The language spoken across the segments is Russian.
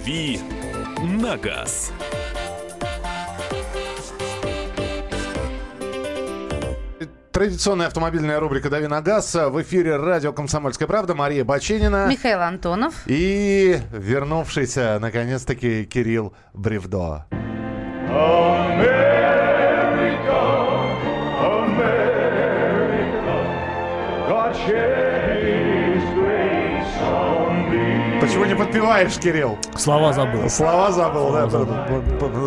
«Дави на газ». Традиционная автомобильная рубрика «Дави на газ». В эфире радио «Комсомольская правда». Мария Баченина. Михаил Антонов. И вернувшийся, наконец-таки, Кирилл Бревдо. Почему не подпеваешь, Кирилл? Слова забыл. Слова забыл, да?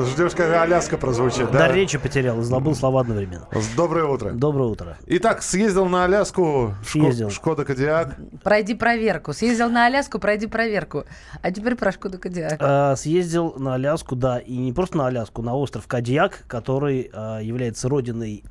Ждешь, когда Аляска прозвучит, да? Да, речи потерял, забыл слова одновременно. Доброе утро. Доброе утро. Итак, съездил на Аляску. Шко- Съездил. Шкода Кодиак. Пройди проверку. Съездил на Аляску, пройди проверку. А теперь про Шкоду Кодиак. А, съездил на Аляску, да, и не просто на Аляску, на остров Кадьяк, который а, является родиной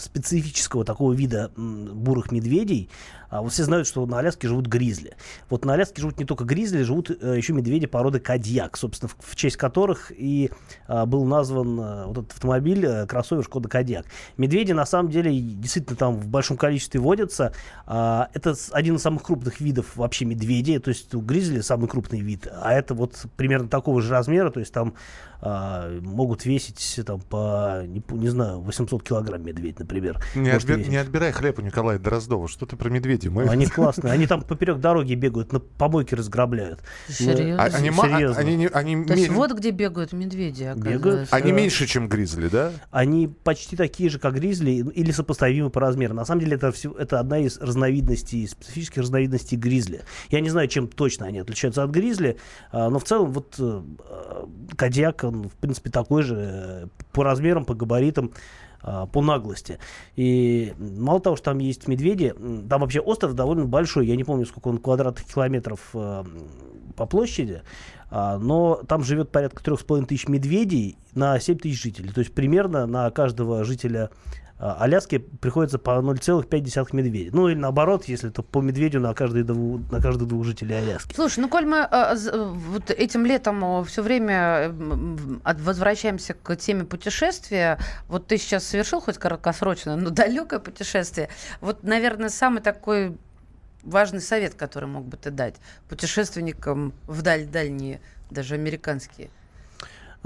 специфического такого вида бурых медведей. А, вот все знают, что на Аляске живут гризли. Вот на Аляске живут не только гризли, живут э, еще медведи породы Кадьяк, собственно, в, в честь которых и а, был назван а, вот этот автомобиль, э, кроссовер Шкода Кадьяк. Медведи на самом деле действительно там в большом количестве водятся. А, это один из самых крупных видов вообще медведей, то есть у гризли самый крупный вид, а это вот примерно такого же размера, то есть там а, могут весить там по, не, не знаю, 800 килограмм медведь, например. Не, весить. не отбирай хлеб у Николая Дроздова. Что ты про медведей? Мы- Они классные, они там поперек дороги бегают, на помойки разграбляют. Серьезно? А- они, ма- Серьезно. они не- они То есть вот где бегают медведи, Бегают. они да. меньше, чем гризли, да? Они почти такие же, как гризли, или сопоставимы по размеру. На самом деле это, все, это одна из разновидностей, специфических разновидностей гризли. Я не знаю, чем точно они отличаются от гризли, а, но в целом вот э, Кодиак, он, в принципе, такой же э, по размерам, по габаритам, а, по наглости. И мало того, что там есть медведи, там вообще остров довольно большой. Я не помню, сколько он квадратных километров э, по площади, а, но там живет порядка 3,5 тысяч медведей на 7 тысяч жителей. То есть примерно на каждого жителя а, Аляски приходится по 0,5 медведя. Ну или наоборот, если это по медведю на, каждый на каждых двух жителей Аляски. Слушай, ну коль мы э, вот этим летом все время возвращаемся к теме путешествия, вот ты сейчас совершил хоть краткосрочное, но далекое путешествие. Вот, наверное, самый такой важный совет, который мог бы ты дать путешественникам вдаль дальние, даже американские.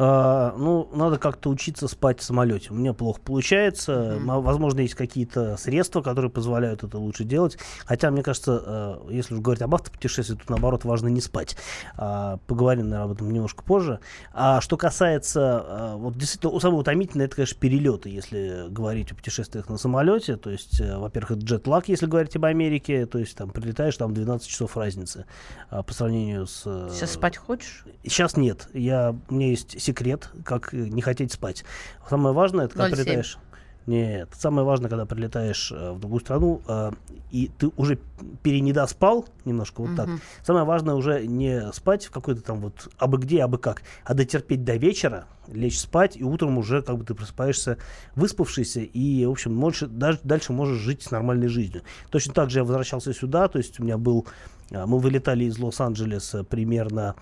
А, ну, надо как-то учиться спать в самолете. У меня плохо получается. М- Возможно, есть какие-то средства, которые позволяют это лучше делать. Хотя, мне кажется, э, если уж говорить об автопутешествии, тут наоборот важно не спать. А, Поговорим, наверное, об этом немножко позже. А что касается, э, вот действительно, самое утомительное, это, конечно, перелеты, если говорить о путешествиях на самолете. То есть, э, во-первых, это джетлаг, если говорить об Америке. То есть, там прилетаешь, там 12 часов разницы по сравнению с... э, Сейчас спать хочешь? Сейчас нет. Я, у меня есть секрет, как э, не хотеть спать. Самое важное, это когда 0,7. прилетаешь... Нет, самое важное, когда прилетаешь э, в другую страну, э, и ты уже перенедоспал немножко вот так. Мгм. Самое важное уже не спать в какой-то там вот абы где, абы как, а дотерпеть до вечера, лечь спать, и утром уже как бы ты просыпаешься выспавшийся, и, в общем, больше, даже, дальше можешь жить нормальной жизнью. Точно так же я возвращался сюда, то есть у меня был... э, Мы вылетали из Лос-Анджелеса примерно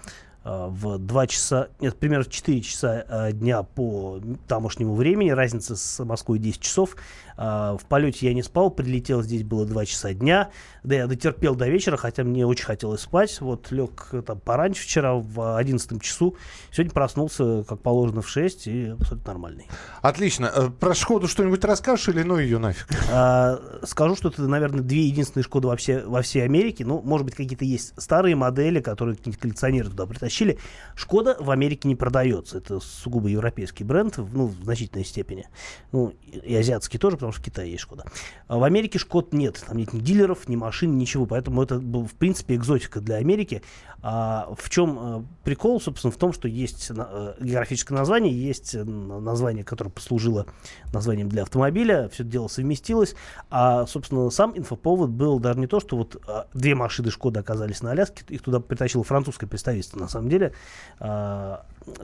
в 2 часа, нет, примерно в 4 часа э, дня по тамошнему времени, разница с Москвой 10 часов. А, В полете я не спал, прилетел, здесь было 2 часа дня, да я дотерпел до вечера, хотя мне очень хотелось спать, вот лег э, там пораньше вчера в 11 часу, сегодня проснулся, как положено, в 6 и абсолютно нормальный. Отлично. Э, Про Шкоду что-нибудь расскажешь или ну ее нафиг? А, скажу, что это, наверное, две единственные Шкоды во, все, во всей Америке. Ну, может быть, какие-то есть старые модели, которые какие-то коллекционеры туда притащили. Шкода в Америке не продается. Это сугубо европейский бренд, ну, в значительной степени. Ну, и и азиатский тоже, потому что в Китае есть Шкода. А в Америке Шкод нет. Там нет ни дилеров, ни машин, ничего. Поэтому это был, в принципе, экзотика для Америки. А в чем э, прикол, собственно, в том, что есть э, географическое название, есть э, название, которое послужило названием для автомобиля, все это дело совместилось, а, собственно, сам инфоповод был даже не то, что вот а, две машины Шкода оказались на Аляске, их туда притащило французское представительство, на самом деле.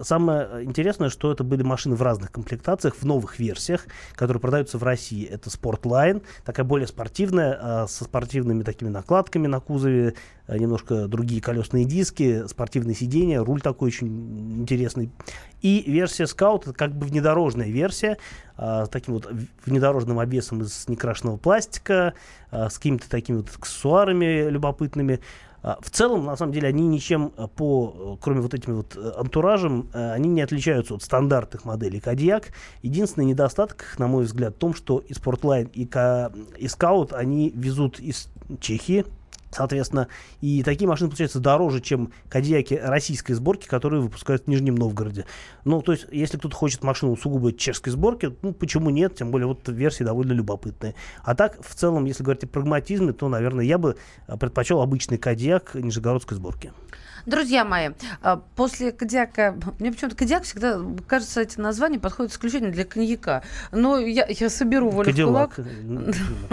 Самое интересное, что это были машины в разных комплектациях, в новых версиях, которые продаются в России. Это Sportline, такая более спортивная, а, со спортивными такими накладками на кузове, а, немножко другие колесные диски, спортивные сиденья, руль такой очень интересный. И версия Scout, это как бы внедорожная версия, а, с таким вот внедорожным обвесом из некрашенного пластика, с какими-то такими вот аксессуарами любопытными. А, В целом, на самом деле, они ничем э, по, э, кроме вот этим вот э, антуражем, они не отличаются от стандартных моделей Кадьяк. Единственный недостаток, на мой взгляд, в том, что и Sportline, и, Ка- и Scout, они везут из Чехии, Соответственно, и такие машины получаются дороже, чем кадьяки российской сборки, которые выпускают в Нижнем Новгороде. Ну, то есть, если кто-то хочет машину сугубо чешской сборки, ну, почему нет? Тем более, вот версии довольно любопытные. А так, в целом, если говорить о прагматизме, то, наверное, я бы предпочел обычный кадьяк нижегородской сборки. Друзья мои, а, после Кадиака, мне почему-то Кадиак всегда, кажется, эти названия подходят исключительно для коньяка. Но я, я соберу волю в Кадиллак. кулак.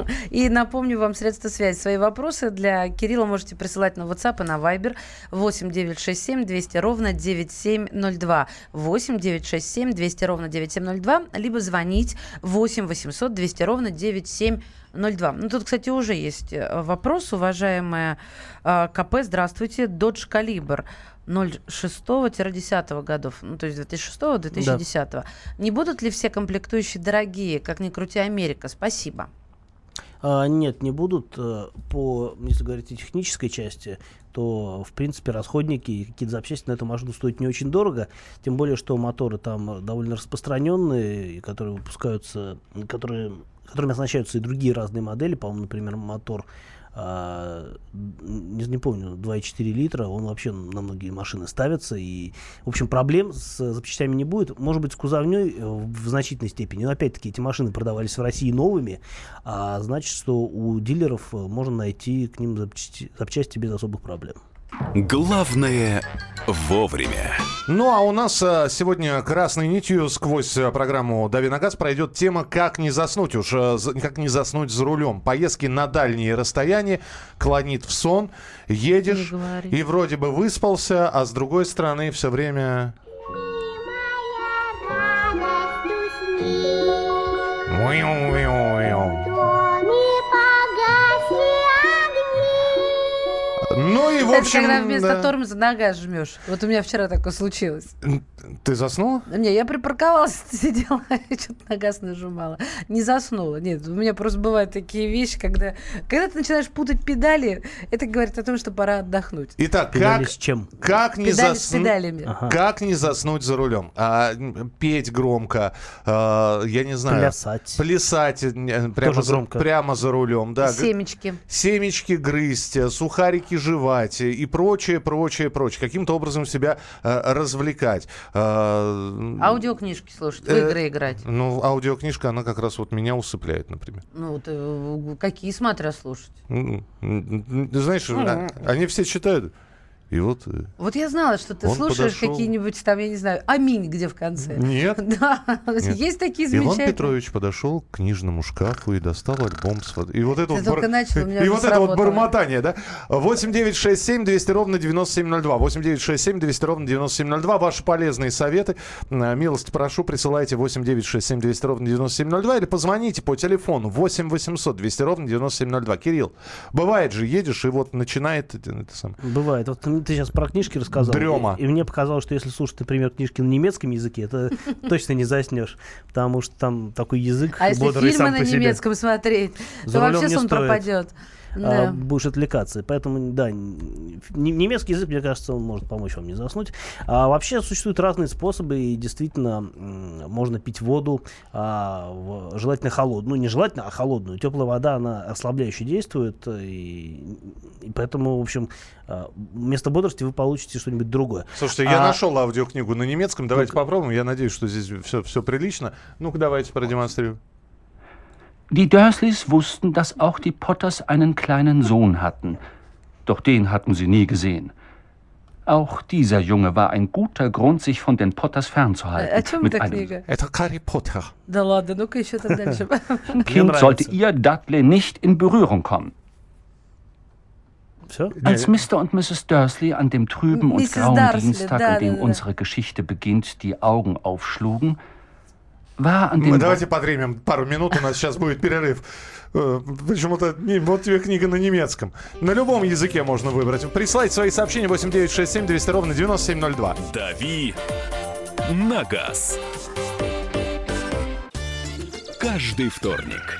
И напомню вам средства связи. Свои вопросы для Кирилла можете присылать на WhatsApp и на Viber 8 967 200 ровно 9702. 8 967 200 ровно 9702. Либо звонить 8 800 200 ровно 9702. Ну, тут, кстати, уже есть э, вопрос, уважаемая э, КП. Здравствуйте. Dodge Caliber 06-10 годов, ну, то есть 2006-2010. Не будут ли все комплектующие дорогие, как ни крути Америка? Спасибо. А, нет, не будут. Э, По, если говорить о технической части, то, в принципе, расходники и какие-то запчасти на эту машину стоят не очень дорого. Тем более, что моторы там довольно распространенные, которые выпускаются, которые, которыми оснащаются и другие разные модели. По-моему, например, мотор а, не, не помню, 2,4 литра, он вообще на многие машины ставится. И, в общем, проблем с запчастями не будет. Может быть, с кузовней э, в значительной степени. Но, опять-таки, эти машины продавались в России новыми, а значит, что у дилеров э, можно найти к ним запчасти, запчасти без особых проблем. Главное вовремя. Ну а у нас а, сегодня красной нитью сквозь а, программу «Дави на газ» пройдет тема «Как не заснуть». Уж а, за- как не заснуть за рулем. Поездки на дальние расстояния клонит в сон. Едешь и вроде бы выспался, а с другой стороны все время... Ну и в Это общем... когда вместо да. тормоза нога жмешь. Вот у меня вчера такое случилось. Ты заснула? Не, я припарковалась, сидела, что-то на газ нажимала. Не заснула. Нет, у меня просто бывают такие вещи, когда, когда ты начинаешь путать педали, это говорит о том, что пора отдохнуть. Итак, Педали как, с чем? как не Педали с заснуть... педалями. Ага. Как не заснуть за рулем? А, петь громко, а, я не знаю. Плясать. Плясать э, прямо, Тоже за, громко. прямо за рулем, да. Семечки. Семечки грызть, сухарики э, и прочее, прочее, прочее. Каким-то образом себя э, развлекать. А, Аудиокнижки слушать, в Э, игры играть. Ну, аудиокнижка, она как раз вот меня усыпляет, например. Ну, вот, э, какие смотря слушать. Знаешь, а- они все читают. И вот... э, Вот я знала, что ты слушаешь подошел. какие-нибудь там, я не знаю, аминь где в конце. Нет. Да, Нет. есть такие Иван замечательные. Петрович подошел к книжному шкафу и достал альбом с И вот это Ты вот, только начал, у меня и вот это вот бормотание, да? 8 9 6 7 200 ровно 9702. 8 9 6 7 200 ровно 9702. Ваши полезные советы. Э, Милость прошу, присылайте 8 9 6 7 200 ровно 9702 или позвоните по телефону 8 800 200 ровно 9702. Кирилл, бывает же, едешь и вот начинает это, это самое. Бывает. Вот ты сейчас про книжки рассказал. Дрема. И, и мне показалось, что если слушать, например, книжки на немецком языке, это точно не заснешь. Потому что там такой язык А если фильмы на немецком смотреть, то вообще сон стоит. А, Да. будешь отвлекаться. Поэтому, да, немецкий язык, мне кажется, он может помочь вам не заснуть. А вообще существуют разные способы, и действительно можно пить воду, а, в- желательно холодную. Ну, не желательно, а холодную. Теплая вода, она ослабляюще действует, и, и поэтому, в общем, а, вместо бодрости вы получите что-нибудь другое. Слушайте, я А- нашел аудиокнигу на немецком. Давайте попробуем. Я надеюсь, что здесь все, все прилично. Ну-ка, давайте продемонстрируем. Die Dursleys wussten, dass auch die Potters einen kleinen Sohn hatten, doch den hatten sie nie gesehen. Auch dieser Junge war ein guter Grund, sich von den Potters fernzuhalten. Mit einem Kind sollte ihr Dudley nicht in Berührung kommen. Als Mr. und Mrs. Dursley an dem trüben und grauen Dienstag, an dem unsere Geschichte beginnt, die Augen aufschlugen, Мы давайте подремем пару минут, у нас сейчас будет перерыв. Э, Почему-то вот тебе книга на немецком. На любом языке можно выбрать. Присылайте свои сообщения 8967 200 ровно 9702. «Дави на газ». Каждый вторник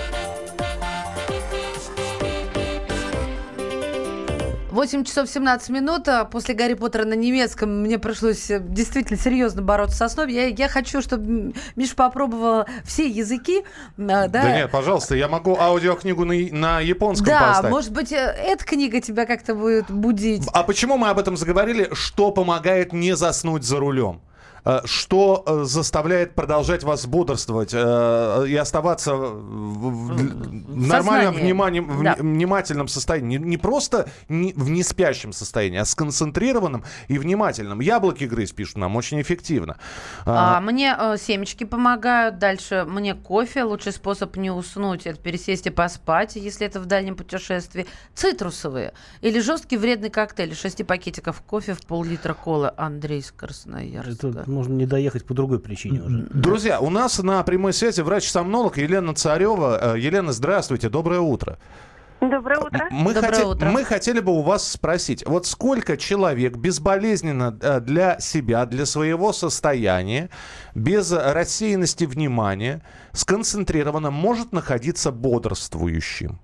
Восемь часов 17 минут. а После Гарри Поттера на немецком мне пришлось э, действительно серьезно бороться со сном. Я, я хочу, чтобы Миша попробовал все языки. а, Да, Да нет, пожалуйста, я могу аудиокнигу на, на японском Да, поставить. может быть, э, эта книга тебя как-то будет будить. А почему мы об этом заговорили? Что помогает не заснуть за рулем? Э, Что э, заставляет продолжать вас бодрствовать э, и оставаться в, в- нормальном внимании, в Да. внимательном состоянии? Не, не просто не- в неспящем состоянии, а сконцентрированном и внимательном. Яблоки грызть, пишут нам, очень эффективно. А, А, мне э, семечки помогают. Дальше мне кофе. Лучший способ не уснуть это пересесть и поспать, если это в дальнем путешествии. Цитрусовые или жесткий вредный коктейль. Шести пакетиков кофе в пол-литра колы. Андрей из Красноярска. Это можно не доехать по другой причине уже. Друзья, у нас на прямой связи врач-сомнолог Елена Царева. Э, Елена, здравствуйте, доброе утро. Доброе утро. Мы, Доброе хоте- утро. мы хотели бы у вас спросить, вот сколько человек безболезненно э, для себя, для своего состояния, без рассеянности внимания, сконцентрированно может находиться бодрствующим?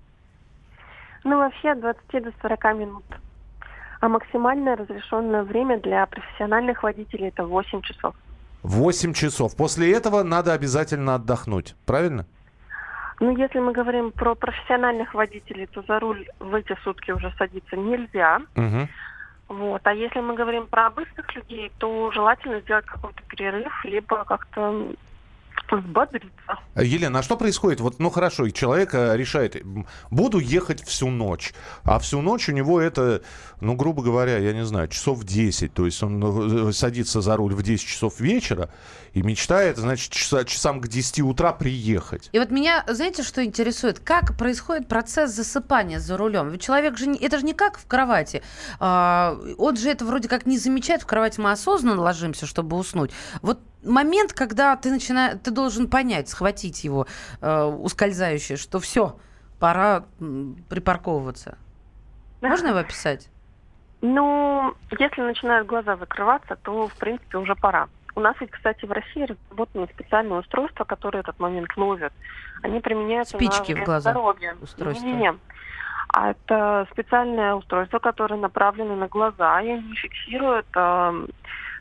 Ну, вообще от 20 до 40 минут. А максимальное разрешенное время для профессиональных водителей это 8 часов. 8 часов. После этого надо обязательно отдохнуть. Правильно? Ну, если мы говорим про профессиональных водителей, то за руль в эти сутки уже садиться нельзя. Мгм. Вот. А если мы говорим про обычных людей, то желательно сделать какой-то перерыв, либо как-то взбодриться. Елена, а что происходит? Вот, ну хорошо, человек э, решает, буду ехать всю ночь. А всю ночь у него это, ну, грубо говоря, я не знаю, часов 10. То есть он э, садится за руль в 10 часов вечера и мечтает, значит, часа- часам к 10 утра приехать. И вот меня, знаете, что интересует? Как происходит процесс засыпания за рулем? Ведь человек же, не- это же не как в кровати. А, он же это вроде как не замечает. В кровати мы осознанно ложимся, чтобы уснуть. Вот момент, когда ты начинаешь, ты должен понять, схватить его э, ускользающее, что все, пора припарковываться. Можно его описать? Ну, если начинают глаза закрываться, то, в принципе, уже пора. У нас ведь, кстати, в России разработаны специальные устройства, которые этот момент ловят. Они применяются Спички на в глаза здоровью. устройства. Не-не-не. А это специальное устройство, которое направлено на глаза, и они фиксируют эм,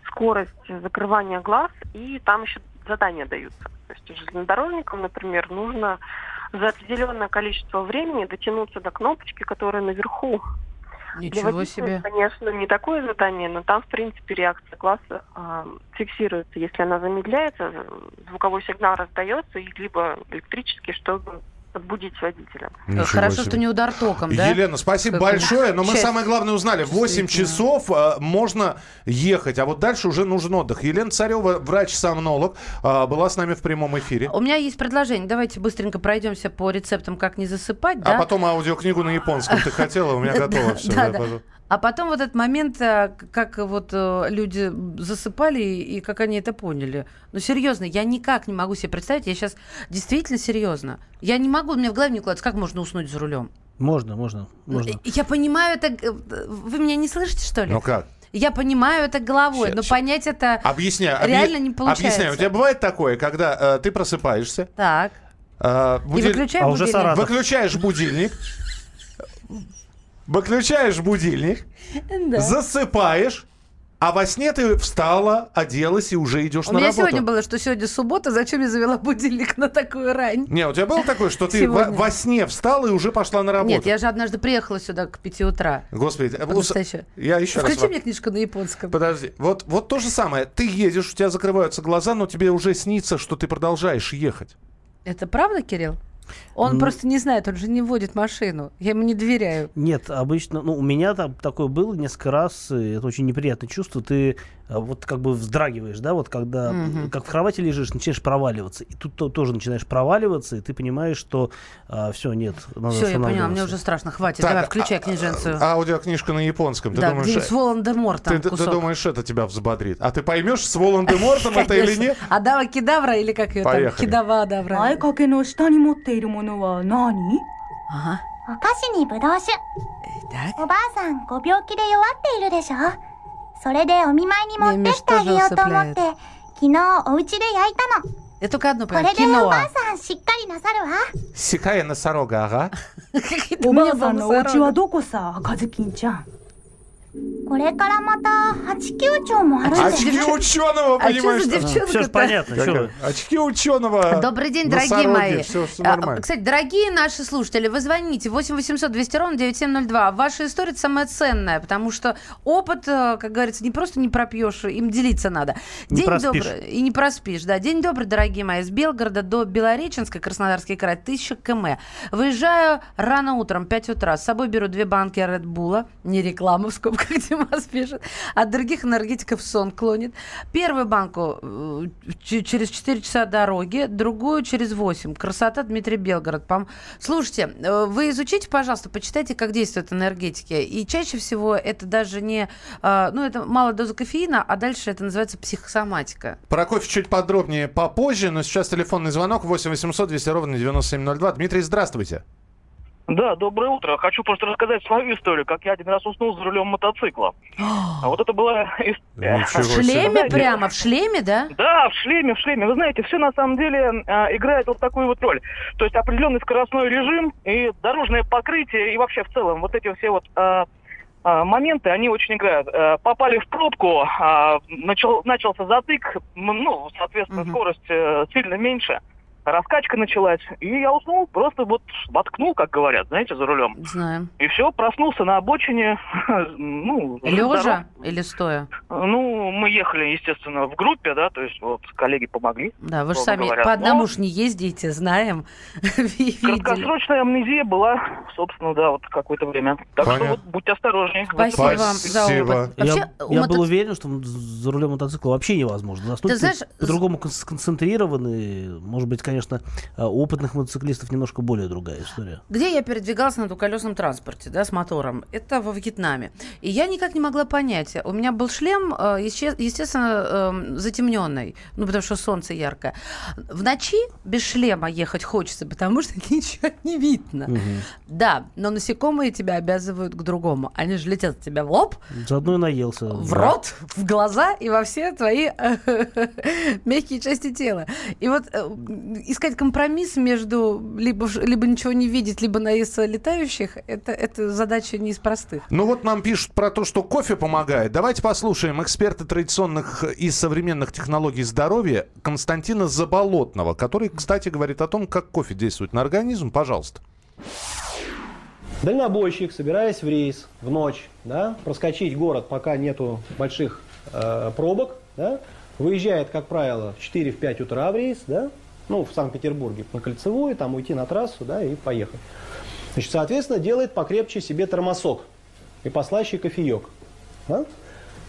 скорость закрывания глаз, и там еще задания даются. То есть железнодорожникам, например, нужно за определенное количество времени дотянуться до кнопочки, которая наверху. Для Ничего водителя, себе. конечно, не такое задание, но там, в принципе, реакция глаза а, фиксируется. Если она замедляется, звуковой сигнал раздается, и либо электрический, чтобы подбудить водителя. Ничего Хорошо, себе. что не удар током, да? Елена, спасибо Как большое, но мы часть самое главное узнали. В 8 действительно. часов э, можно ехать, а вот дальше уже нужен отдых. Елена Царева, врач-сомнолог, э, была с нами в прямом эфире. У меня есть предложение. Давайте быстренько пройдемся по рецептам, как не засыпать, да? А потом аудиокнигу на японском ты хотела, у меня готово все. А потом вот этот момент, э, как вот э, люди засыпали и как они это поняли. Ну, серьезно, я никак не могу себе представить, я сейчас действительно серьезно. Я не могу, у меня в голове не укладывается, как можно уснуть за рулем. Можно, можно, можно. Э, Я понимаю это... Вы меня не слышите, что ли? Ну как? Я понимаю это головой, Ща- но понять это... Объясняю. объя- Реально не получается. Объясняю. У тебя бывает такое, когда э, ты просыпаешь, Так. э, И будиль- выключаем А уже будильник. Саратов. выключаешь будильник, выключаешь будильник, Да. засыпаешь, А во сне ты встала, оделась и уже идешь У на меня работу. сегодня было, что сегодня суббота, зачем я завела будильник на такую рань? Не, у тебя было такое, что ты во, во сне встала и уже пошла на работу? Нет, я же однажды приехала сюда к 5 утра. Господи, э, По-настоящему. я еще раз... Включи мне книжку на японском. Подожди, вот, вот то же самое. Ты едешь, у тебя закрываются глаза, но тебе уже снится, что ты продолжаешь ехать. Это правда, Кирилл? Он М. просто не знает, он же не водит машину. Я ему не доверяю. Нет, обычно, ну, у меня там такое было несколько раз, это очень неприятное чувство. Ты вот как бы вздрагиваешь, да, вот когда, Мгм. как в кровати лежишь, начинаешь проваливаться. И тут то- тоже начинаешь проваливаться, и ты понимаешь, что все, нет, надо Все, я поняла, мне останавливаться. уже страшно. Хватит. Так, Давай, включай а- книженцию. а- Аудиокнижка на японском. Ты да, думаешь, где-нибудь с Волан-де-Мортом ты, ты- ты кусок. думаешь, это тебя взбодрит? А ты поймешь с Волан-де-Мортом это или Конечно. нет? Адава Кедавра или как ее там? Поехали. Кедава Адавра. 前掛けの下に持っているものは何 Ага. お菓子にぶどう酒 Так. おばあさんご病気で弱っているでしょ それでお見舞いに持ってってあげようと思って昨日お家で焼いたの Я только одно こ понимаю. れでお Кино. ばあさんしっかりなさるわ Сикая носорога, ага. какие おばあさんのお家はどこさ赤ずきんちゃん これからまた八九丁もあるんで Очки ученого, А что понимаешь? за что- девчонка? Все же понятно, Как что это? вы. Очки ученого. Добрый день, дорогие мои. Все, А, нормально. Кстати, дорогие наши слушатели, вы звоните 8 800 200 ровно 9702. Ваша история самая ценная, потому что опыт, э, как говорится, не просто не пропьешь, им делиться надо. Не День проспишь. добрый. И не проспишь, да. День добрый, дорогие мои. С Белгорода до Белореченска, Краснодарский край, 1000 км. Выезжаю рано утром, 5 утра. С собой беру две банки Red Bull. Не реклама, в скобках Димас пишет. От других энергетиков сон клонит. Первую банку э, через 4 часа дороги, другую через 8. Красота, Дмитрий Белгород. Пом- Слушайте, э, вы изучите, пожалуйста, почитайте, как действуют энергетики. И чаще всего это даже не... э, Ну, это мало доза кофеина, а дальше это называется психосоматика. Про кофе чуть подробнее попозже, но сейчас телефонный звонок 8 800 200 ровно 9702. Дмитрий, здравствуйте. Да, доброе утро. Хочу просто рассказать свою историю, как я один раз уснул за рулем мотоцикла. А вот это была история. В шлеме прямо, в шлеме, да? Да, в шлеме, в шлеме. Вы знаете, все на самом деле а, играет вот такую вот роль. То есть определенный скоростной режим и дорожное покрытие, и вообще в целом вот эти все вот а, а, моменты, они очень играют. А, попали в пробку, а, начал, начался затык, ну, соответственно, скорость э, сильно меньше. Раскачка началась, и я уснул, просто вот воткнул, как говорят, знаете, за рулем. Знаем. И все, проснулся на обочине, ну, Лежа или стоя? Ну, мы ехали, естественно, в группе, да, то есть вот коллеги помогли. Да, вы же сами говоря. по одному Но ж не ездите, знаем. Краткосрочная амнезия была, собственно, да, вот какое-то время. Так Понятно. что вот будьте осторожнее. Спасибо плане. вам за Спасибо. опыт. Я, Вообще, у я мотоци- был уверен, что за рулем мотоцикла вообще невозможно. Заснуть Ты знаешь, по-другому кон- сконцентрированы. Может быть, конечно, у опытных мотоциклистов немножко более другая история. Где я передвигалась на двухколесном транспорте, да, с мотором? Это во Вьетнаме. И я никак не могла понять. У меня был шлем, э, есте- естественно, затемненный, ну, потому что солнце яркое. В ночи без шлема ехать хочется, потому что ничего не видно. Да, но насекомые тебя обязывают к другому. Они же летят от тебя в лоб, Заодно и наелся. в рот, в глаза и во все твои мягкие части тела. И вот э, искать компромисс между либо, либо ничего не видеть, либо наесться летающих, это, это задача не из простых. Ну вот нам пишут про то, что кофе помогает. Давайте послушаем эксперта традиционных и современных технологий здоровья Константина Заболотного, который, кстати, говорит о том, как кофе действует на организм. Пожалуйста. Дальнобойщик, собираясь в рейс в ночь, да, проскочить город, пока нету больших э, пробок, да, выезжает, как правило, в 4-5 утра в рейс, да, ну, в Санкт-Петербурге, на Кольцевую, там уйти на трассу, да, и поехать. Значит, соответственно, делает покрепче себе термосок и послаще кофеек. да.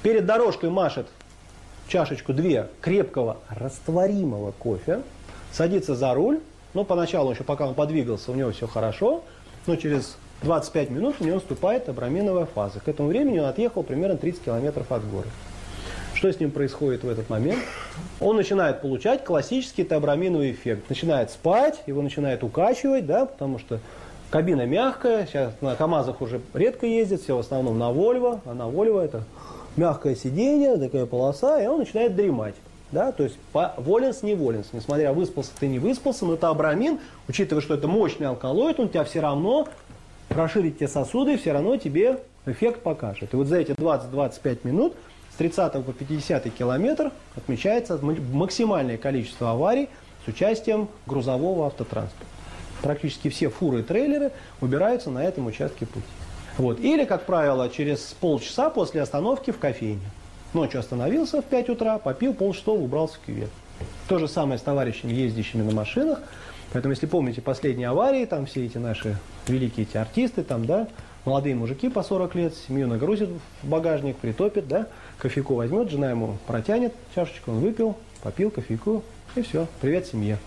Перед дорожкой машет чашечку две крепкого растворимого кофе, садится за руль, ну, поначалу еще, пока он подвигался, у него все хорошо, но через 25 минут у него наступает абраминовая фаза. К этому времени он отъехал примерно 30 километров от города. Что с ним происходит в этот момент? Он начинает получать классический теобраминовый эффект. Начинает спать, его начинает укачивать, да, потому что кабина мягкая, сейчас на КАМАЗах уже редко ездят, все в основном на Вольво, а на Вольво это мягкое сиденье, такая полоса, и он начинает дремать. Да, то есть по, воленс, не воленс, несмотря выспался ты не выспался, но теобрамин, учитывая, что это мощный алкалоид, он тебя все равно расширит те сосуды, все равно тебе эффект покажет. И вот за эти 20-25 минут 30 по 50 километр отмечается максимальное количество аварий с участием грузового автотранспорта. Практически все фуры и трейлеры убираются на этом участке пути. Вот. Или, как правило, через полчаса после остановки в кофейне. Ночью остановился в 5 утра, попил, полшестого убрался в кювет. То же самое с товарищами, ездящими на машинах. Поэтому, если помните последние аварии, там все эти наши великие эти артисты, там, да, молодые мужики по 40 лет, семью нагрузит в багажник, притопит, да, кофейку возьмет, жена ему протянет чашечку, он выпил, попил кофейку, и все, привет семье.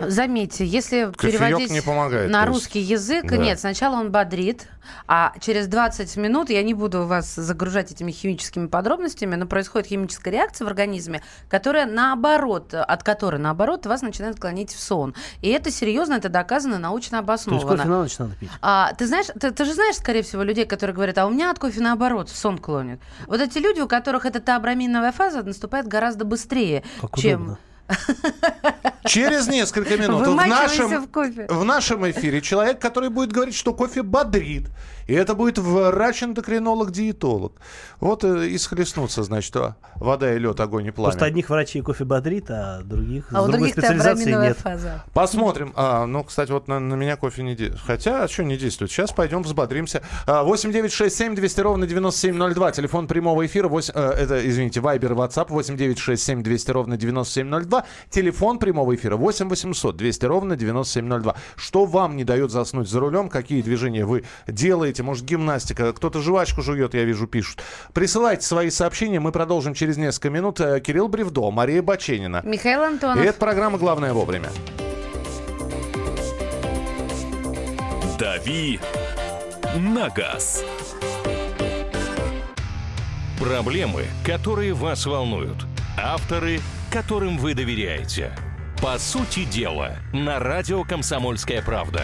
Заметьте, если Кофеек переводить не помогает, на русский язык, да. нет, сначала он бодрит, а через 20 минут, я не буду вас загружать этими химическими подробностями, но происходит химическая реакция в организме, которая наоборот, от которой наоборот вас начинает клонить в сон. И это серьезно, это доказано, научно обосновано. То есть кофе на ночь надо пить? А, ты знаешь, ты, ты же знаешь, скорее всего, людей, которые говорят, а у меня от кофе наоборот, в сон клонит. Вот эти люди, у которых эта таобраминовая фаза наступает гораздо быстрее, как чем... Удобно. Через несколько минут в нашем, в, в нашем эфире человек, который будет говорить, что кофе бодрит. И это будет врач-эндокринолог-диетолог. Вот э, и схлестнутся, значит, а, вода и лед, огонь и пламя. Просто одних врачей кофе бодрит, а других а с другой специализации нет. Фаза. Посмотрим. А, ну, кстати, вот на, на меня кофе не действует. Хотя, а что не действует? Сейчас пойдем взбодримся. 8 9 6 7 200 ровно 9702. Телефон прямого эфира. 8, э, это, извините, Вайбер, WhatsApp 8 9 6 7 200 ровно 9702. Телефон прямого эфира 8 800 200 ровно 9702. Что вам не дает заснуть за рулем? Какие движения вы делаете? Может, гимнастика? Кто-то жвачку жует, я вижу, пишут. Присылайте свои сообщения. Мы продолжим через несколько минут. Э, Кирилл Бревдо, Мария Баченина. Михаил Антонов. И это программа «Главное вовремя». «Дави на газ». Проблемы, которые вас волнуют. Авторы, которым вы доверяете. По сути дела, на радио «Комсомольская правда».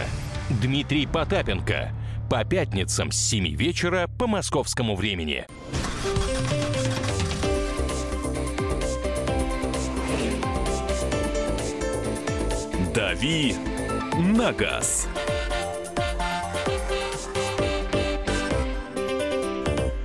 Дмитрий Потапенко. По пятницам с 7 вечера по московскому времени. «Дави на газ».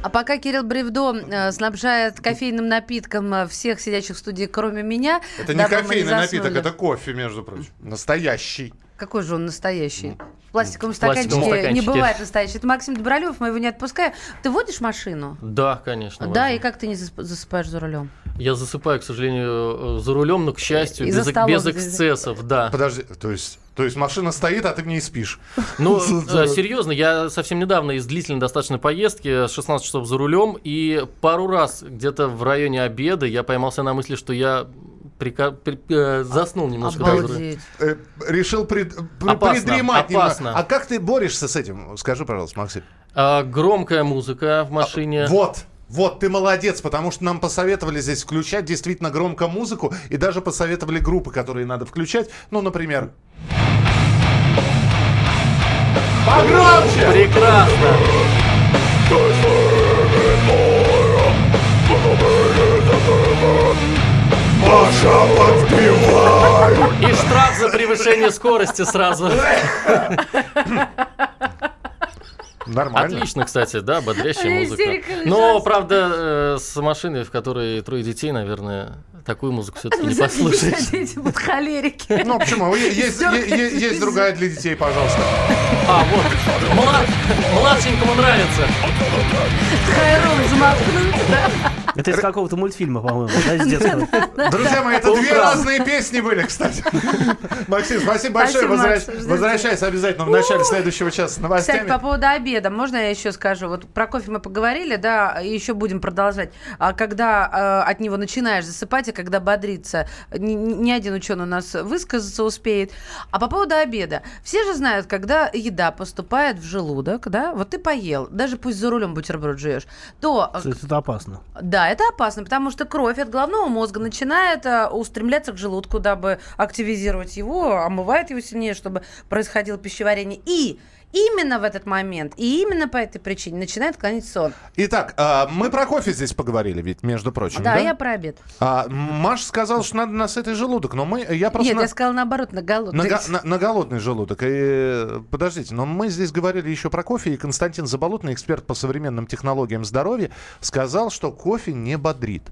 А пока Кирилл Бревдо э, снабжает кофейным напитком э, всех сидящих в студии, кроме меня. Это не кофейный напиток, это кофе, между прочим. Настоящий. Какой же он настоящий? Пластиковом стаканчике, стаканчике не бывает настоящий. Это Максим Добролюбов, мы его не отпускаем. Ты водишь машину? Да, конечно. Да, и как ты не засыпаешь за рулем? Я засыпаю, к сожалению, э, за рулем, но, к счастью, без, без эксцессов, да. Подожди, то есть, то есть машина стоит, а ты в ней спишь? Ну, э, серьезно, я совсем недавно из длительной достаточно поездки, 16 часов за рулем, и пару раз где-то в районе обеда я поймался на мысли, что я прика... при... э, заснул немножко. Обалдеть. Э, решил пред... Опасно, придремать опасно. немного. А как ты борешься с этим? Скажи, пожалуйста, Максим. А, громкая музыка в машине. А, вот. Вот, ты молодец, потому что нам посоветовали здесь включать действительно громко музыку, и даже посоветовали группы, которые надо включать. Ну, например... Погромче! Прекрасно! Маша, подпевай! И штраф за превышение скорости сразу. Нормально. Отлично, кстати, да, бодрящая музыка. Но, правда, э, с машиной, в которой трое детей, наверное, такую музыку все-таки не послушаешь. Дети будут холерики. Ну, почему? Есть, другая для детей, пожалуйста. А, вот. Млад, младшенькому нравится. Хайрон замахнулся, да? Это из какого-то мультфильма, по-моему, да, из детского. Друзья мои, это две разные песни были, кстати. Максим, спасибо большое. Возвращайся обязательно в начале следующего часа с новостями. Кстати, по поводу обеда, можно я еще скажу? Вот про кофе мы поговорили, да, и еще будем продолжать. А когда э, от него начинаешь засыпать, и когда бодриться, ни один ученый у нас высказаться успеет. А по поводу обеда. Все же знают, когда еда поступает в желудок, да, вот ты поел, даже пусть за рулем бутерброд жуешь, то... Это опасно. Да, это опасно, потому что кровь от головного мозга начинает э, устремляться к желудку, дабы активизировать его, омывает его сильнее, чтобы происходило пищеварение. И именно в этот момент и именно по этой причине начинает клонить сон. Итак, а, мы про кофе здесь поговорили, ведь, между прочим, Да, да? я про обед. А, Маша сказала, что надо на сытый желудок, но мы, я просто... Нет, на- я сказала наоборот, на голодный. На, го- на- на голодный желудок. И, э, подождите, но мы здесь говорили еще про кофе, и Константин Заболотный, эксперт по современным технологиям здоровья, сказал, что кофе не бодрит.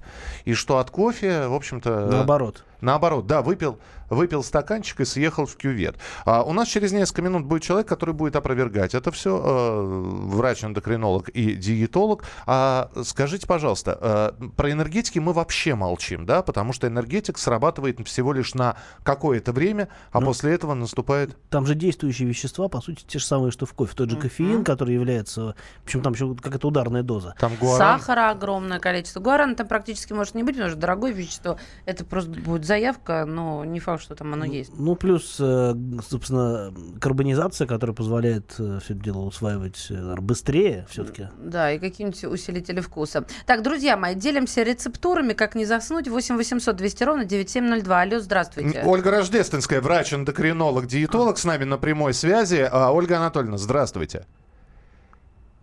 И что от кофе, в общем-то... Наоборот. Наоборот, да, выпил, выпил стаканчик и съехал в кювет. А у нас через несколько минут будет человек, который будет опровергать это все, врач-эндокринолог и диетолог. А скажите, пожалуйста, э, про энергетики мы вообще молчим, да, потому что энергетик срабатывает всего лишь на какое-то время, а Ну, после этого наступает... Там же действующие вещества, по сути, те же самые, что в кофе. Тот же кофеин, который является... Причем там еще какая-то ударная доза. Там Сахара огромное количество. Гуарана там практически может не быть, потому что дорогое вещество. Это просто будет заявка, но не факт, что там оно есть. Ну, плюс, э, собственно, карбонизация, которая позволяет все это дело усваивать э, быстрее все-таки. Да, и какие-нибудь усилители вкуса. Так, друзья мои, делимся рецептурами, как не заснуть. 8 800 200 ровно 9702. Алло, здравствуйте. Ольга Рождественская, врач-эндокринолог, диетолог с нами на прямой связи. А, Ольга Анатольевна, здравствуйте.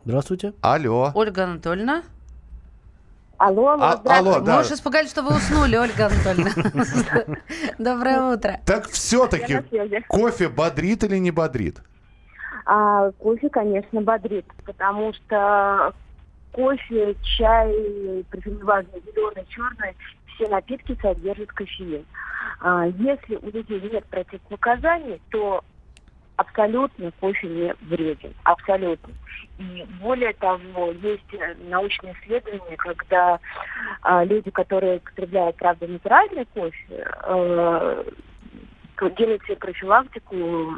Здравствуйте. Алло. Ольга Анатольевна. Алло, А- алло, да. Можешь испугать, что вы уснули, Ольга Анатольевна. Доброе утро. Так все-таки кофе бодрит или не бодрит? А, кофе, конечно, бодрит, потому что кофе, чай, причем неважно, зеленый, черный, все напитки содержат кофеин. А, если у людей нет противопоказаний, то абсолютно кофе не вреден. Абсолютно. И более того, есть э, научные исследования, когда а, люди, которые употребляют, правда, натуральный кофе, э, делают себе профилактику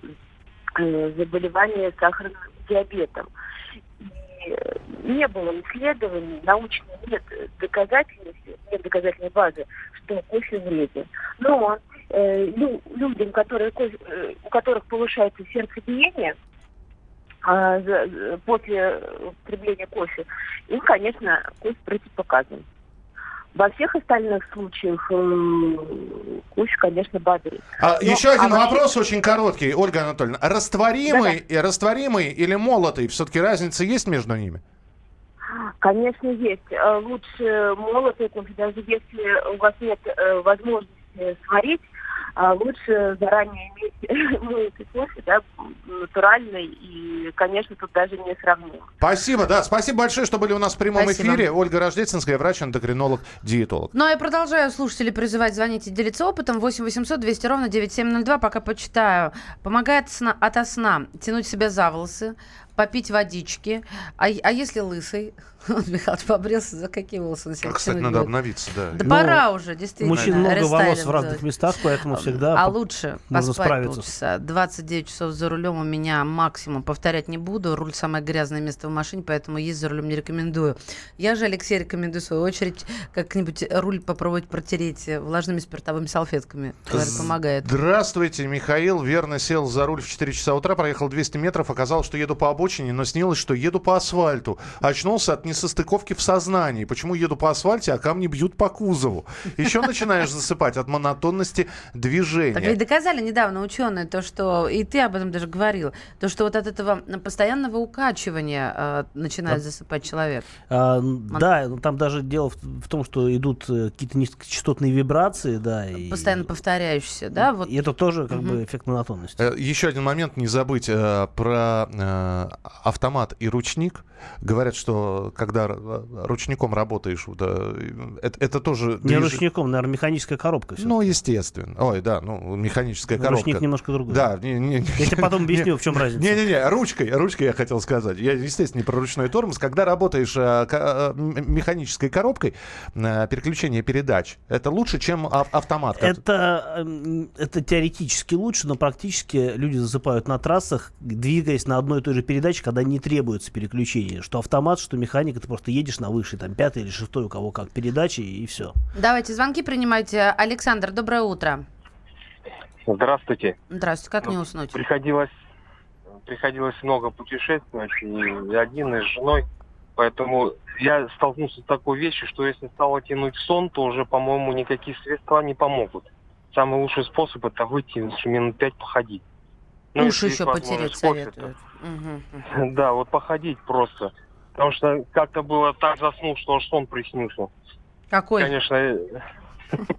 э, заболевания сахарным диабетом. И э, не было исследований, научно нет доказательности, нет доказательной базы, что кофе вреден. Но э, лю- людям, которые, э, у которых повышается сердцебиение, за- после употребления кофе, им, конечно, кофе противопоказан. Во всех остальных случаях э, кофе, конечно, бодрит. А, Но- еще один а вообще- вопрос очень короткий, Ольга Анатольевна. Растворимый, и растворимый или молотый? Все-таки разница есть между ними? Конечно, есть. Э, Лучше молотый кофе, даже если у вас нет э, возможности сварить, а лучше заранее иметь молотый кофе, да, натуральный, и, конечно, тут даже не сравнимо. Спасибо, да. Спасибо большое, что были у нас в прямом Спасибо. эфире. Ольга Рождественская, врач-эндокринолог, диетолог. Ну, а я продолжаю слушателей призывать звонить и делиться опытом. 8 800 200 ровно 9702. Пока почитаю. Помогает сна, ото сна тянуть себя за волосы, попить водички. А, а если лысый? Вот Михалыч побрился, за какие волосы он себя А, Кстати, надо обновиться, да. Да Ну, пора уже, действительно. Мужчин много волос в разных местах, поэтому всегда А лучше можно поспать справиться. полчаса. 29 часов за рулем у меня максимум. Повторять не буду. Руль самое грязное место в машине, поэтому ездить за рулем не рекомендую. Я же, Алексей, рекомендую в свою очередь как-нибудь руль попробовать протереть влажными спиртовыми салфетками. Говорят, помогает. Здравствуйте, Михаил. Верно сел за руль в 4 часа утра, проехал 200 метров, оказалось, что еду по обочине, но снилось, что еду по асфальту. Очнулся от несостыковки в сознании. Почему еду по асфальте, а камни бьют по кузову? Еще начинаешь засыпать от монотонности Так ведь движения. доказали недавно ученые то, что, и ты об этом даже говорил, то, что вот от этого постоянного укачивания э, начинает засыпать человек. А, н- да, ну, там даже дело в, в том, что идут э, какие-то низкочастотные вибрации, да, и, Постоянно повторяющийся, да? Вот и это тоже как Мгм. бы эффект монотонности. Э, Еще один момент, не забыть э, про э, автомат и ручник. Говорят, что когда р- ручником работаешь, э, это, это тоже... Не движ- ручником, наверное, механическая коробка. Ну, естественно. Ой, да, ну, механическая Ну, коробка. ручник немножко другой. Да, не, не, не. Я тебе потом объясню, в чем разница. Не-не-не, ручкой, ручкой я хотел сказать. Я, естественно, не про ручной тормоз. Когда работаешь э, э, м- механической коробкой, э, переключение передач, это лучше, чем ав- автомат. Это, эм, это теоретически лучше, но практически люди засыпают на трассах, двигаясь на одной и той же передаче, когда не требуется переключение. Что автомат, что механика, ты просто едешь на высшей, там, пятой или шестой, у кого как передачи, и все. Давайте звонки принимайте. Александр, доброе утро. Здравствуйте. Здравствуйте, как не Ну, уснуть? Приходилось, приходилось много путешествовать, и один, и с женой. Поэтому я столкнулся с такой вещью, что если стало тянуть сон, то уже, по-моему, никакие средства не помогут. Самый лучший способ это выйти минут пять походить. Ну, Уши еще потереть советуют. то- Да, вот походить просто. Потому что как-то было так заснул, что аж сон приснился. Какой? Конечно,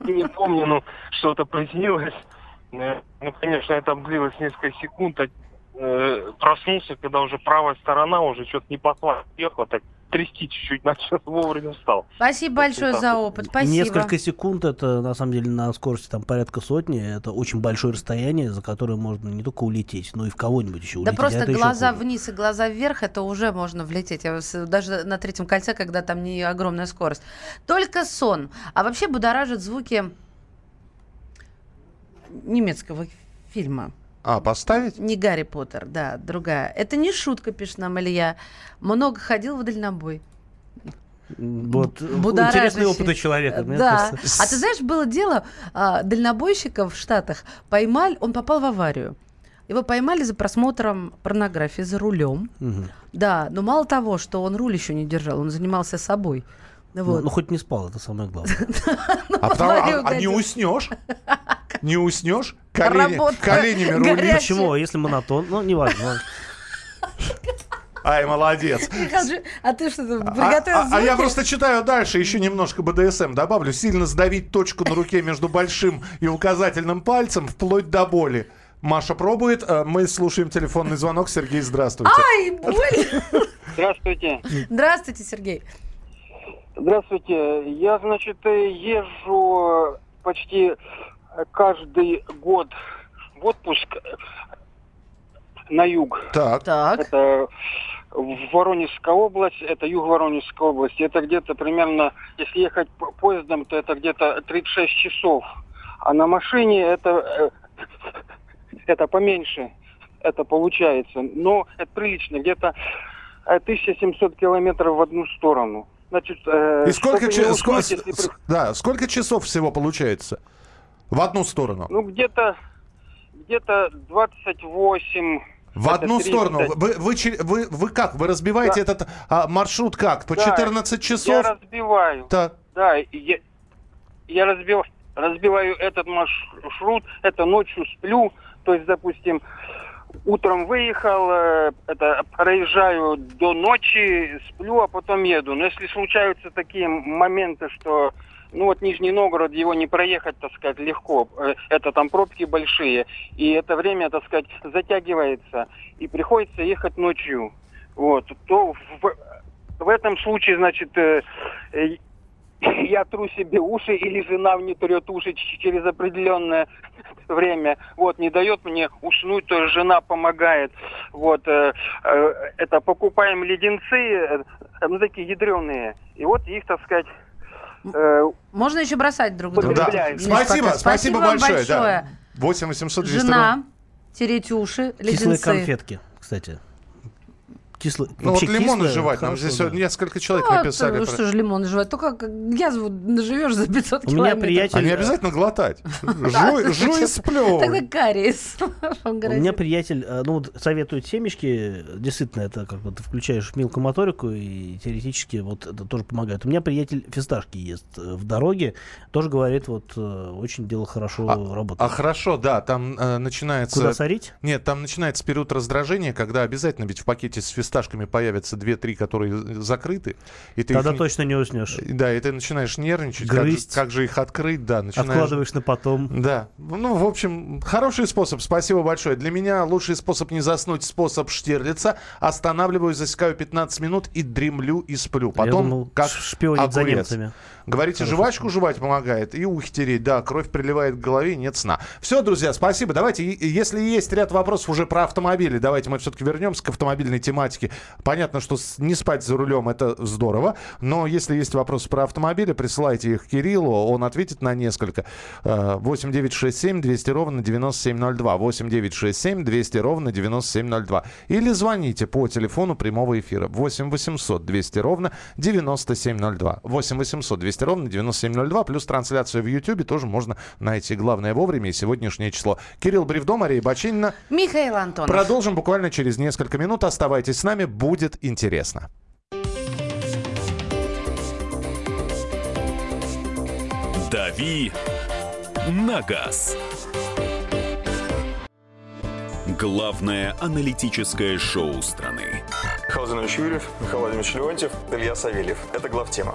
не помню, но что-то приснилось. Ну, конечно, это длилось несколько секунд. а, э, Проснулся, когда уже правая сторона уже что-то не посла ехала, так трясти чуть-чуть начал, вовремя встал. Спасибо большое так за опыт. Спасибо. Несколько секунд, это на самом деле на скорости там порядка сотни, это очень большое расстояние, за которое можно не только улететь, но и в кого-нибудь еще Да улететь. а просто это еще глаза вниз и глаза вверх, это уже можно влететь. Я Даже на третьем кольце, когда там не огромная скорость. Только сон. А вообще будоражит звуки немецкого фильма. А, поставить? Не Гарри Поттер, да, другая. Это не шутка, пишет нам Илья. Много ходил в дальнобой. Вот, Будоражащий. интересные опыты человека. мне Да. А ты знаешь, было дело, а, дальнобойщика в Штатах поймали, он попал в аварию. Его поймали за просмотром порнографии за рулем. Мгм. Да, но мало того, что он руль еще не держал, он занимался собой. Ну, Вот. ну, хоть не спал, это самое главное. А, потому- а- аварию а не уснешь? Не уснешь? Колени- Работа коленями рули. горячая. Почему? А если монотон? Ну, неважно. Ай, молодец. А ты что, А, приготовил а- а я звуки? просто читаю дальше, еще немножко БДСМ добавлю. Сильно сдавить точку на руке между большим и указательным пальцем, вплоть до боли. Маша пробует. э, Мы слушаем телефонный звонок. Сергей, здравствуйте. Ай, боль! Здравствуйте. Здравствуйте, Сергей. Здравствуйте. Я, значит, э, езжу почти каждый год в отпуск на юг. Так. Так. Это в Воронежская область, это юг Воронежской области. Это где-то примерно, если ехать по- поездом, то это где-то 36 часов. А на машине это, э, это поменьше. Это получается. Но это прилично. Где-то э, 1700 километров в одну сторону. Значит, э, И сколько, уснуть, если с- при- да, сколько часов всего получается? В одну сторону. Ну, где-то где-то 28. В одну 30. сторону. Вы, вы, вы, вы как? Вы разбиваете этот а, маршрут как? По Да, 14 Я часов? разбиваю. Так. Да, и я, я разбил, разбиваю этот маршрут, это ночью сплю, то есть, допустим, утром выехал, э, это проезжаю до ночи, сплю, а потом еду. Но если случаются такие моменты, что ну вот Нижний Новгород, его не проехать, так сказать, легко. Э, Это там пробки большие. И это время, так сказать, затягивается. И приходится ехать ночью. Вот. То в, в этом случае, значит, э, э, я тру себе уши, или жена мне трет уши через определенное время. Вот, не дает мне уснуть, то жена помогает. Вот, э, э, это покупаем леденцы, э, ну, такие ядреные. И вот их, так сказать, э, Можно еще бросать друг друга. Да. Спасибо, пока. спасибо вам большое. да. большое. 8 800 200 Жена, тереть уши, Кислые леденцы. конфетки, кстати. Кислые. Ну вот вообще кислые, жевать. Нам здесь да. несколько человек Ну, написали. а про- Что же лимон жевать? Только язву наживешь за 500 У меня приятель- А не обязательно глотать. Жуй жуй и сплевывай. Тогда кариес. У меня приятель, э, ну, вот советует семечки, действительно, это как бы ты включаешь мелкую моторику и теоретически вот это тоже помогает. У меня приятель фисташки ест э, в дороге, тоже говорит, вот э, очень дело хорошо работает. А хорошо, да, там начинается... Куда сорить? Нет, там начинается период раздражения, когда обязательно ведь в пакете с фисташками появятся 2-3, которые закрыты. И ты Тогда их точно не уснешь. Да, и ты начинаешь нервничать, как, Грызть. как же их открыть, да, начинаешь... Откладываешь на потом. Да, ну, в общем, хороший способ, спасибо большое. Для меня лучший способ не заснуть, способ Штирлица. Останавливаюсь, засекаю 15 минут и дремлю и сплю. Потом, думал, как шпионить за огурец. немцами. Говорите, Хорошо. жвачку жевать помогает и ухи тереть. Да, кровь приливает к голове, нет сна. Все, друзья, спасибо. Давайте, если есть ряд вопросов уже про автомобили, давайте мы все-таки вернемся к автомобильной тематике. Понятно, что не спать за рулем это здорово, но если есть вопросы про автомобили, присылайте их Кириллу, он ответит на несколько. Э, 8967 200 ровно 9702. 8967 200 ровно 9702. Или звоните по телефону прямого эфира 8 800 200 ровно 9702. 8 800 200 ровно 9702. Плюс трансляцию в Ютьюбе тоже можно найти. Главное вовремя и сегодняшнее число. Кирилл Бревдо, Мария Бачинина. Михаил Антонов. Продолжим буквально через несколько минут. Оставайтесь с нами, будет интересно. «Дави на газ». Главное аналитическое шоу страны. Михаил Юрьев, Михаил Владимирович Леонтьев, Илья Савельев. Это главтема.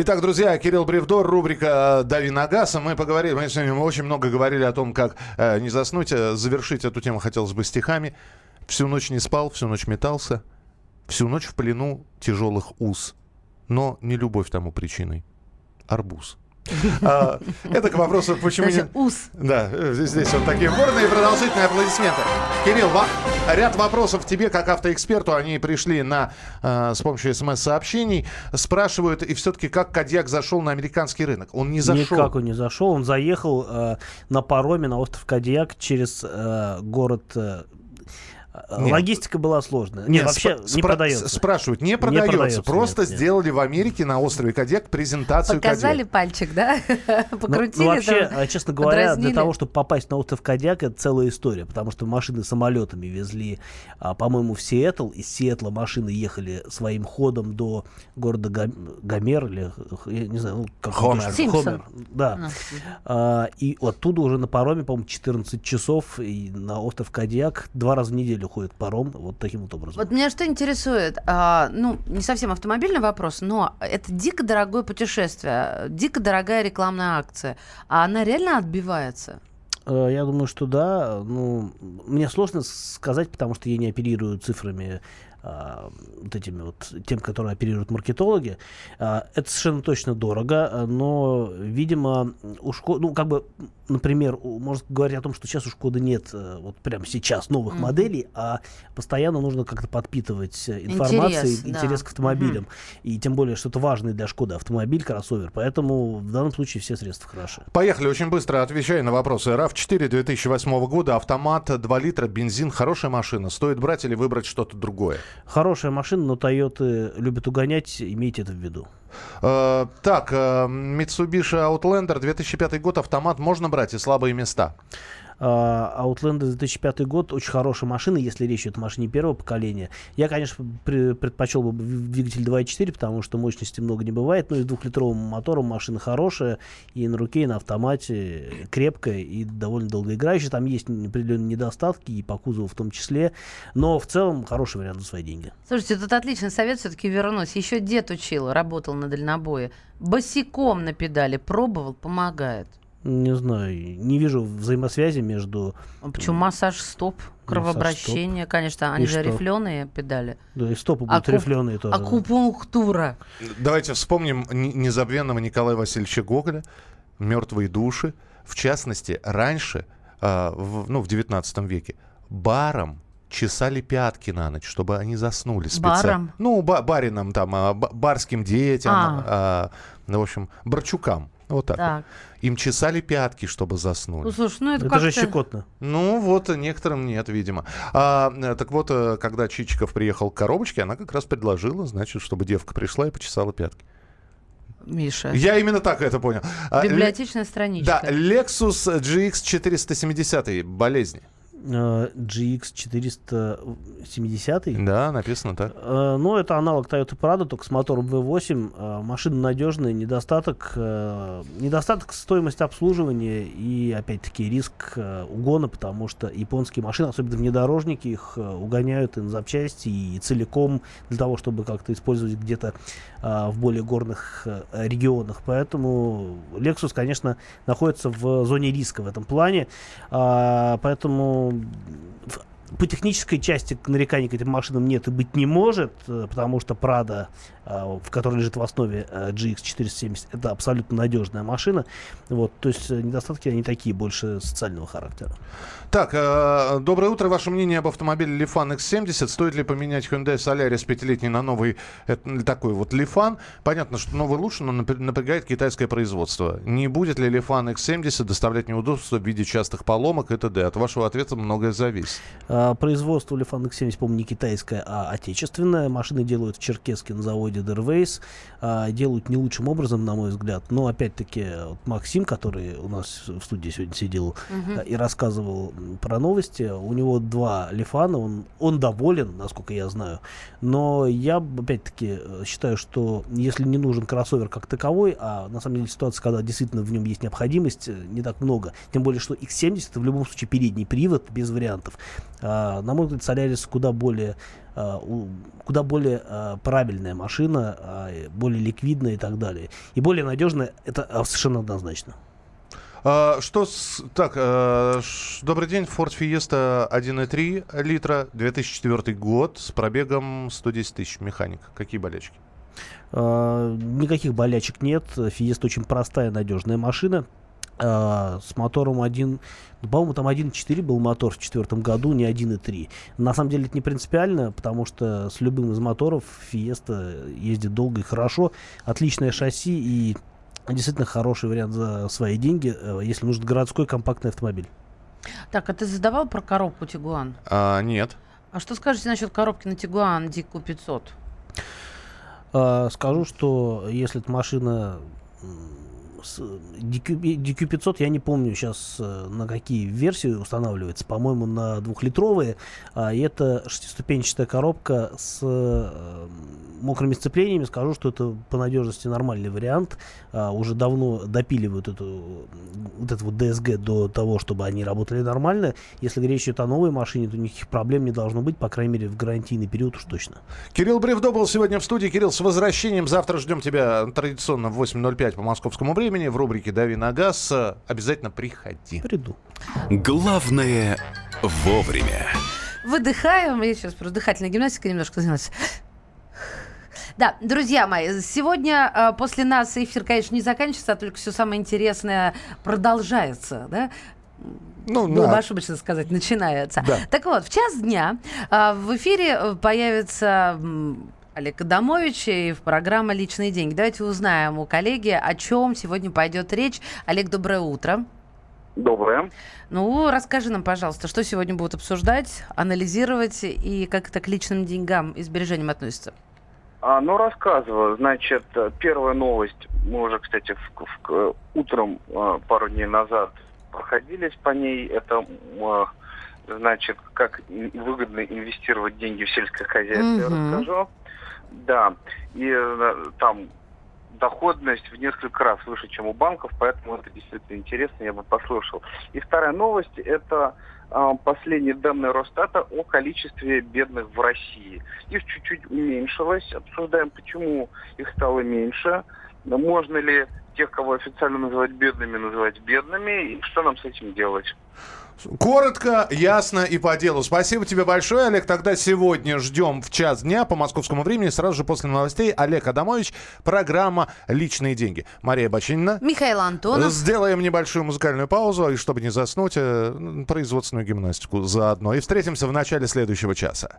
Итак, друзья, Кирилл Бревдор, рубрика «Дави на газ». Мы поговорили, мы сегодня очень много говорили о том, как э, не заснуть. Э, завершить эту тему хотелось бы стихами. Всю ночь не спал, всю ночь метался. Всю ночь в плену тяжелых уз. Но не любовь тому причиной. Арбуз. А, это к вопросу, почему не... ус. Да, здесь вот такие бурные и продолжительные аплодисменты. Кирилл, ряд вопросов тебе, как автоэксперту, они пришли на, э, с помощью смс-сообщений. Спрашивают, и все-таки, как Кадьяк зашел на американский рынок? Он не зашел. Никак он не зашел. Он заехал э, на пароме на остров Кадьяк через э, город э, нет. Логистика была сложная. Нет, нет вообще спра- не продается. Спрашивают, не продается. Не продается просто нет, сделали нет. в Америке на острове Кадек презентацию Показали Кадек. пальчик, да? Покрутили. Ну, ну вообще, там, честно говоря, для того, чтобы попасть на остров Кадяк, это целая история, потому что машины самолетами везли, а, по-моему, в Сиэтл. Из Сиэтла машины ехали своим ходом до города Гомер или, я не знаю, ну, как Хомер. Хомер. Да. Uh-huh. А, и оттуда уже на пароме, по-моему, 14 часов и на остров Кадьяк два раза в неделю уходит паром вот таким вот образом. Вот меня что интересует, а, ну, не совсем автомобильный вопрос, но это дико дорогое путешествие, дико дорогая рекламная акция. А она реально отбивается? Э, я думаю, что да. Ну, мне сложно сказать, потому что я не оперирую цифрами вот этими вот тем, которые оперируют маркетологи. А, это совершенно точно дорого, но, видимо, у Шкоды, ну, как бы, например, можно говорить о том, что сейчас у Шкоды нет э, вот прямо сейчас новых mm-hmm. моделей, а постоянно нужно как-то подпитывать информацией, интерес, интерес да. к автомобилям. Mm-hmm. И тем более, что это важный для Шкоды автомобиль, кроссовер. Поэтому в данном случае все средства хороши. Поехали, очень быстро отвечаю на вопросы. RAV4 2008 года, автомат, 2 литра, бензин, хорошая машина. Стоит брать или выбрать что-то другое? Хорошая машина, но Toyota любят угонять, имейте это в виду. Uh, так, uh, Mitsubishi Outlander 2005 год, автомат можно брать и слабые места. А, Outlander 2005 год очень хорошая машина, если речь идет о машине первого поколения. Я, конечно, предпочел бы двигатель 2.4, потому что мощности много не бывает, но и с двухлитровым мотором машина хорошая, и на руке, и на автомате крепкая и довольно долгоиграющая. Там есть определенные недостатки, и по кузову в том числе, но в целом хороший вариант за свои деньги. Слушайте, тут отличный совет все-таки вернусь. Еще дед учил, работал на дальнобое. Босиком на педали пробовал, помогает. Не знаю, не вижу взаимосвязи между... А почему массаж стоп? Кровообращение, стоп. конечно, они и же что? рифленые педали. Да, и стопы будут Акуп... рифленые тоже. Акупунктура. Давайте вспомним незабвенного Николая Васильевича Гоголя «Мертвые души». В частности, раньше, э, в, ну, в 19 веке, баром чесали пятки на ночь, чтобы они заснули специально. Баром? Ну, ба баринам там, а, барским детям, а. А, ну, в общем, барчукам. Вот так. так. Им чесали пятки, чтобы заснули. Ну, слушай, ну это, это же щекотно. Ну вот, некоторым нет, видимо. А, э, так вот, э, когда Чичиков приехал к коробочке, она как раз предложила, значит, чтобы девка пришла и почесала пятки. Миша. Я именно так это понял. А, Библиотечная страничка. Да, Lexus GX 470 болезни. GX 470. Да, написано так. Э, ну, это аналог Toyota Prado, только с мотором V8. Э, машина надежная, недостаток, э, недостаток стоимости обслуживания и, опять-таки, риск угона, потому что японские машины, особенно внедорожники, их угоняют и на запчасти, и целиком для того, чтобы как-то использовать где-то в более горных регионах. Поэтому Lexus, конечно, находится в зоне риска в этом плане. Поэтому по технической части нареканий к этим машинам нет и быть не может, э, потому что Прада в которой лежит в основе а, GX 470, это абсолютно надежная машина. Вот, то есть э, недостатки они такие, больше социального характера. Так, э, доброе утро. Ваше мнение об автомобиле Lifan X70. Стоит ли поменять Hyundai Solaris пятилетний на новый это, такой вот Lifan? Понятно, что новый лучше, но напрягает китайское производство. Не будет ли Lifan X70 доставлять неудобства в виде частых поломок и т.д.? От вашего ответа многое зависит. Производство Lifan X70, по-моему, не китайское, а отечественное. Машины делают в Черкеске на заводе Derways. А, делают не лучшим образом, на мой взгляд. Но, опять-таки, вот Максим, который у нас в студии сегодня сидел угу. и рассказывал про новости. У него два лифана, он, он доволен, насколько я знаю. Но я, опять-таки, считаю, что если не нужен кроссовер как таковой, а на самом деле ситуация, когда действительно в нем есть необходимость, не так много. Тем более, что X70 это в любом случае передний привод, без вариантов. А, на мой взгляд, Solaris куда более а, куда более а, правильная машина, а, более ликвидная и так далее. И более надежная, это совершенно однозначно. А, что с... Так, а, ш... добрый день. Ford Fiesta 1.3 литра, 2004 год, с пробегом 110 тысяч. Механик. Какие болячки? А, никаких болячек нет. Fiesta очень простая, надежная машина. Uh, с мотором 1, ну, по-моему, там 1.4 был мотор в четвертом году, не 1.3. На самом деле это не принципиально, потому что с любым из моторов Fiesta ездит долго и хорошо. Отличное шасси и действительно хороший вариант за свои деньги, э, если нужен городской компактный автомобиль. Так, а ты задавал про коробку Тигуан? А, нет. А что скажете насчет коробки на Тигуан Дику 500? А, скажу, что если эта машина DQ500, я не помню сейчас э, на какие версии устанавливается, по-моему, на двухлитровые. А, и это шестиступенчатая коробка с э, мокрыми сцеплениями. Скажу, что это по надежности нормальный вариант. А, уже давно допиливают эту, вот эту вот DSG до того, чтобы они работали нормально. Если речь идет о новой машине, то никаких проблем не должно быть, по крайней мере, в гарантийный период уж точно. Кирилл Бревдо был сегодня в студии. Кирилл, с возвращением. Завтра ждем тебя традиционно в 8.05 по московскому времени в рубрике «Дави на газ». Обязательно приходи. Приду. Главное вовремя. Выдыхаем. Я сейчас просто дыхательная гимнастика немножко занялась. Да, друзья мои, сегодня э, после нас эфир, конечно, не заканчивается, а только все самое интересное продолжается, да? Ну, Было да. бы ошибочно сказать, начинается. Да. Так вот, в час дня э, в эфире э, появится Олег Адамович и в программа «Личные деньги». Давайте узнаем у коллеги, о чем сегодня пойдет речь. Олег, доброе утро. Доброе. Ну, расскажи нам, пожалуйста, что сегодня будут обсуждать, анализировать и как это к личным деньгам и сбережениям относится? А, ну, рассказываю. Значит, первая новость. Мы уже, кстати, в, в, утром а, пару дней назад проходились по ней. Это, а, значит, как выгодно инвестировать деньги в сельское хозяйство, mm-hmm. я расскажу. Да, и э, там доходность в несколько раз выше, чем у банков, поэтому это действительно интересно, я бы послушал. И вторая новость – это а, последние данные Росстата о количестве бедных в России. Их чуть-чуть уменьшилось. Обсуждаем, почему их стало меньше. Можно ли тех, кого официально называть бедными, называть бедными, и что нам с этим делать? Коротко, ясно и по делу. Спасибо тебе большое, Олег. Тогда сегодня ждем в час дня по московскому времени. Сразу же после новостей Олег Адамович. Программа «Личные деньги». Мария Бочинина. Михаил Антонов. Сделаем небольшую музыкальную паузу, и чтобы не заснуть, э, производственную гимнастику заодно. И встретимся в начале следующего часа.